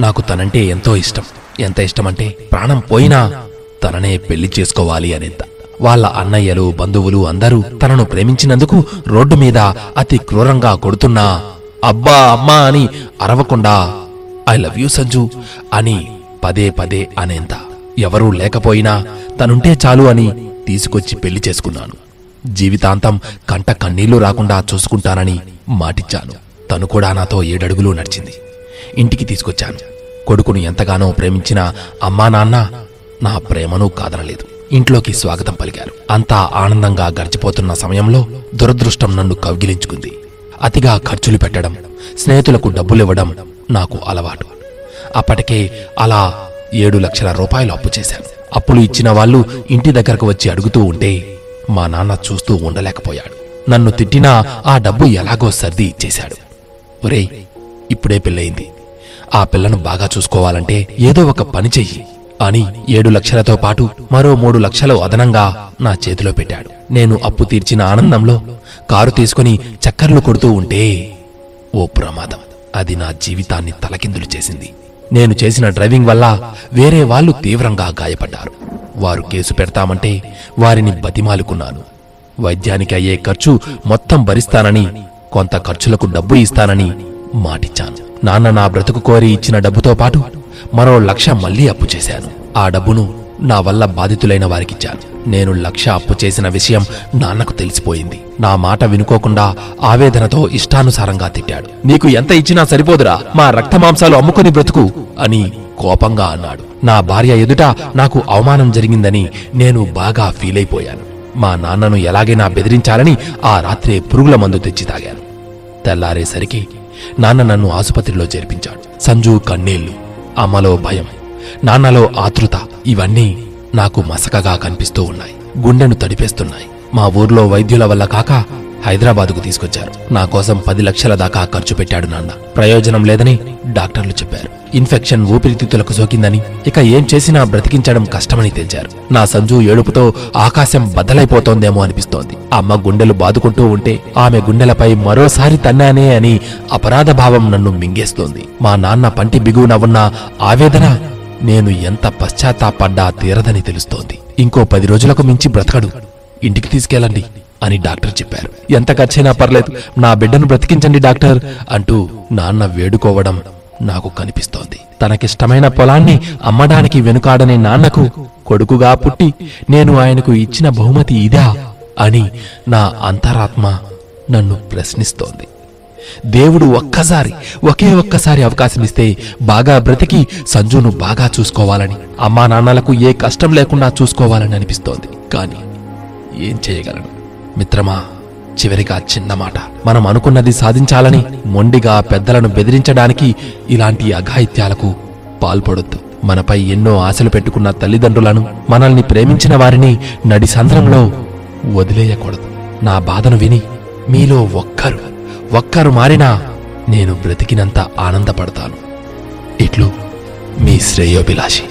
నాకు తనంటే ఎంతో ఇష్టం. ఎంత ఇష్టమంటే ప్రాణం పోయినా తననే పెళ్ళి చేసుకోవాలి అనేంత. వాళ్ళ అన్నయ్యలు బంధువులు అందరూ తనను ప్రేమించినందుకు రోడ్డు మీద అతి క్రూరంగా కొడుతున్నా అబ్బా అమ్మా అని అరవకుండా ఐ లవ్ యూ సంజు అని పదే పదే అనేంత. ఎవరూ లేకపోయినా తనుంటే చాలు అని తీసుకొచ్చి పెళ్ళి చేసుకున్నాను. జీవితాంతం కంట కన్నీళ్ళు రాకుండా చూసుకుంటానని మాటిచ్చాను. తను కూడా నాతో ఏడడుగులు నడిచింది. ఇంటికి తీసుకొచ్చాను కొడుకును ఎంతగానో ప్రేమించిన అమ్మా నాన్న నా ప్రేమను కాదనలేదు. ఇంట్లోకి స్వాగతం పలికారు. అంతా ఆనందంగా గడిచిపోతున్న సమయంలో దురదృష్టం నన్ను కౌగిలించుకుంది. అతిగా ఖర్చులు పెట్టడం స్నేహితులకు డబ్బులివ్వడం నాకు అలవాటు. అప్పటికే అలా ఏడు లక్షల రూపాయలు అప్పు చేశాను. అప్పులు ఇచ్చిన వాళ్ళు ఇంటి దగ్గరకు వచ్చి అడుగుతూ ఉంటే మా నాన్న చూస్తూ ఉండలేకపోయాడు. నన్ను తిట్టినా ఆ డబ్బు ఎలాగో సర్ది ఇచ్చేశాడు. ఒరేయ్ ఇప్పుడే పెళ్ళయింది. ఆ పిల్లను బాగా చూసుకోవాలంటే ఏదో ఒక పని చెయ్యి అని ఏడు లక్షలతో పాటు మరో మూడు లక్షలు అదనంగా నా చేతిలో పెట్టాడు. నేను అప్పు తీర్చిన ఆనందంలో కారు తీసుకుని చక్కర్లు కొడుతూ ఉంటే ఓ ప్రమాదం. అది నా జీవితాన్ని తలకిందులు చేసింది. నేను చేసిన డ్రైవింగ్ వల్ల వేరే వాళ్ళు తీవ్రంగా గాయపడ్డారు. వారు కేసు పెడతామంటే వారిని బతిమాలుకున్నాను. వైద్యానికి అయ్యే ఖర్చు మొత్తం భరిస్తానని కొంత ఖర్చులకు డబ్బు ఇస్తానని మాటిచ్చాను. నాన్న నా బ్రతుకు కోరి ఇచ్చిన డబ్బుతో పాటు మరో లక్ష మళ్ళీ అప్పు చేశాను. ఆ డబ్బును నా వల్ల బాధితులైన వారికిచ్చాను. నేను లక్ష అప్పు చేసిన విషయం నాన్నకు తెలిసిపోయింది. నా మాట వినుకోకుండా ఆవేదనతో ఇష్టానుసారంగా తిట్టాడు. నీకు ఎంత ఇచ్చినా సరిపోదురా మా రక్తమాంసాలు అమ్ముకొని బ్రతుకు అని కోపంగా అన్నాడు. నా భార్య ఎదుట నాకు అవమానం జరిగిందని నేను బాగా ఫీల్ అయిపోయాను మా నాన్నను ఎలాగైనా బెదిరించాలని ఆ రాత్రే పురుగుల మందు తెచ్చి తాగాను. తెల్లారేసరికి నాన్న నన్ను ఆసుపత్రిలో చేర్పించాడు. సంజు కన్నీళ్ళు అమ్మలో భయం నాన్నలో ఆతృత ఇవన్నీ నాకు మసకగా కనిపిస్తూ ఉన్నాయి. గుండెను తడిపేస్తున్నాయి. మా ఊర్లో వైద్యుల వల్ల కాక హైదరాబాద్కు తీసుకొచ్చారు. నా కోసం పది లక్షల దాకా ఖర్చు పెట్టాడు నాన్న. ప్రయోజనం లేదని డాక్టర్లు చెప్పారు. ఇన్ఫెక్షన్ ఊపిరితిత్తులకు సోకిందని ఇక ఏం చేసినా బ్రతికించడం కష్టమని తేల్చారు. నా సంజు ఏడుపుతో ఆకాశం బద్దలైపోతోందేమో అనిపిస్తోంది. అమ్మ గుండెలు బాదుకుంటూ ఉంటే ఆమె గుండెలపై మరోసారి తన్నానే అని అపరాధ భావం నన్ను మింగేస్తోంది. మా నాన్న పంటి బిగువున ఉన్న ఆవేదన నేను ఎంత పశ్చాత్తాపడ్డా తీరదని తెలుస్తోంది. ఇంకో పది రోజులకు మించి బ్రతకడు. ఇంటికి తీసుకెళ్ళండి. అని డాక్టర్ చెప్పారు. ఎంత ఖర్చైనా పర్లేదు నా బిడ్డను బ్రతికించండి డాక్టర్ అంటూ నాన్న వేడుకోవడం నాకు కనిపిస్తోంది. తనకిష్టమైన పొలాన్ని అమ్మడానికి వెనుకాడని నాన్నకు కొడుకుగా పుట్టి నేను ఆయనకు ఇచ్చిన బహుమతి ఇదా అని నా అంతరాత్మ నన్ను ప్రశ్నిస్తోంది. దేవుడు ఒక్కసారి ఒకే ఒక్కసారి అవకాశమిస్తే బాగా బ్రతికి సంజును బాగా చూసుకోవాలని అమ్మా నాన్నలకు ఏ కష్టం లేకుండా చూసుకోవాలని అనిపిస్తోంది. కానీ ఏం చేయగలను? మిత్రమా చివరిగా చిన్న మాట. మనం అనుకున్నది సాధించాలని మొండిగా పెద్దలను బెదిరించడానికి ఇలాంటి అఘాయిత్యాలకు పాల్పడొద్దు. మనపై ఎన్నో ఆశలు పెట్టుకున్న తల్లిదండ్రులను మనల్ని ప్రేమించిన వారిని నడి సంద్రంలో వదిలేయకూడదు. నా బాధను విని మీలో ఒక్కరు ఒక్కరు మారినా నేను బ్రతికినంత ఆనందపడతాను. ఇట్లు మీ శ్రేయోభిలాషి.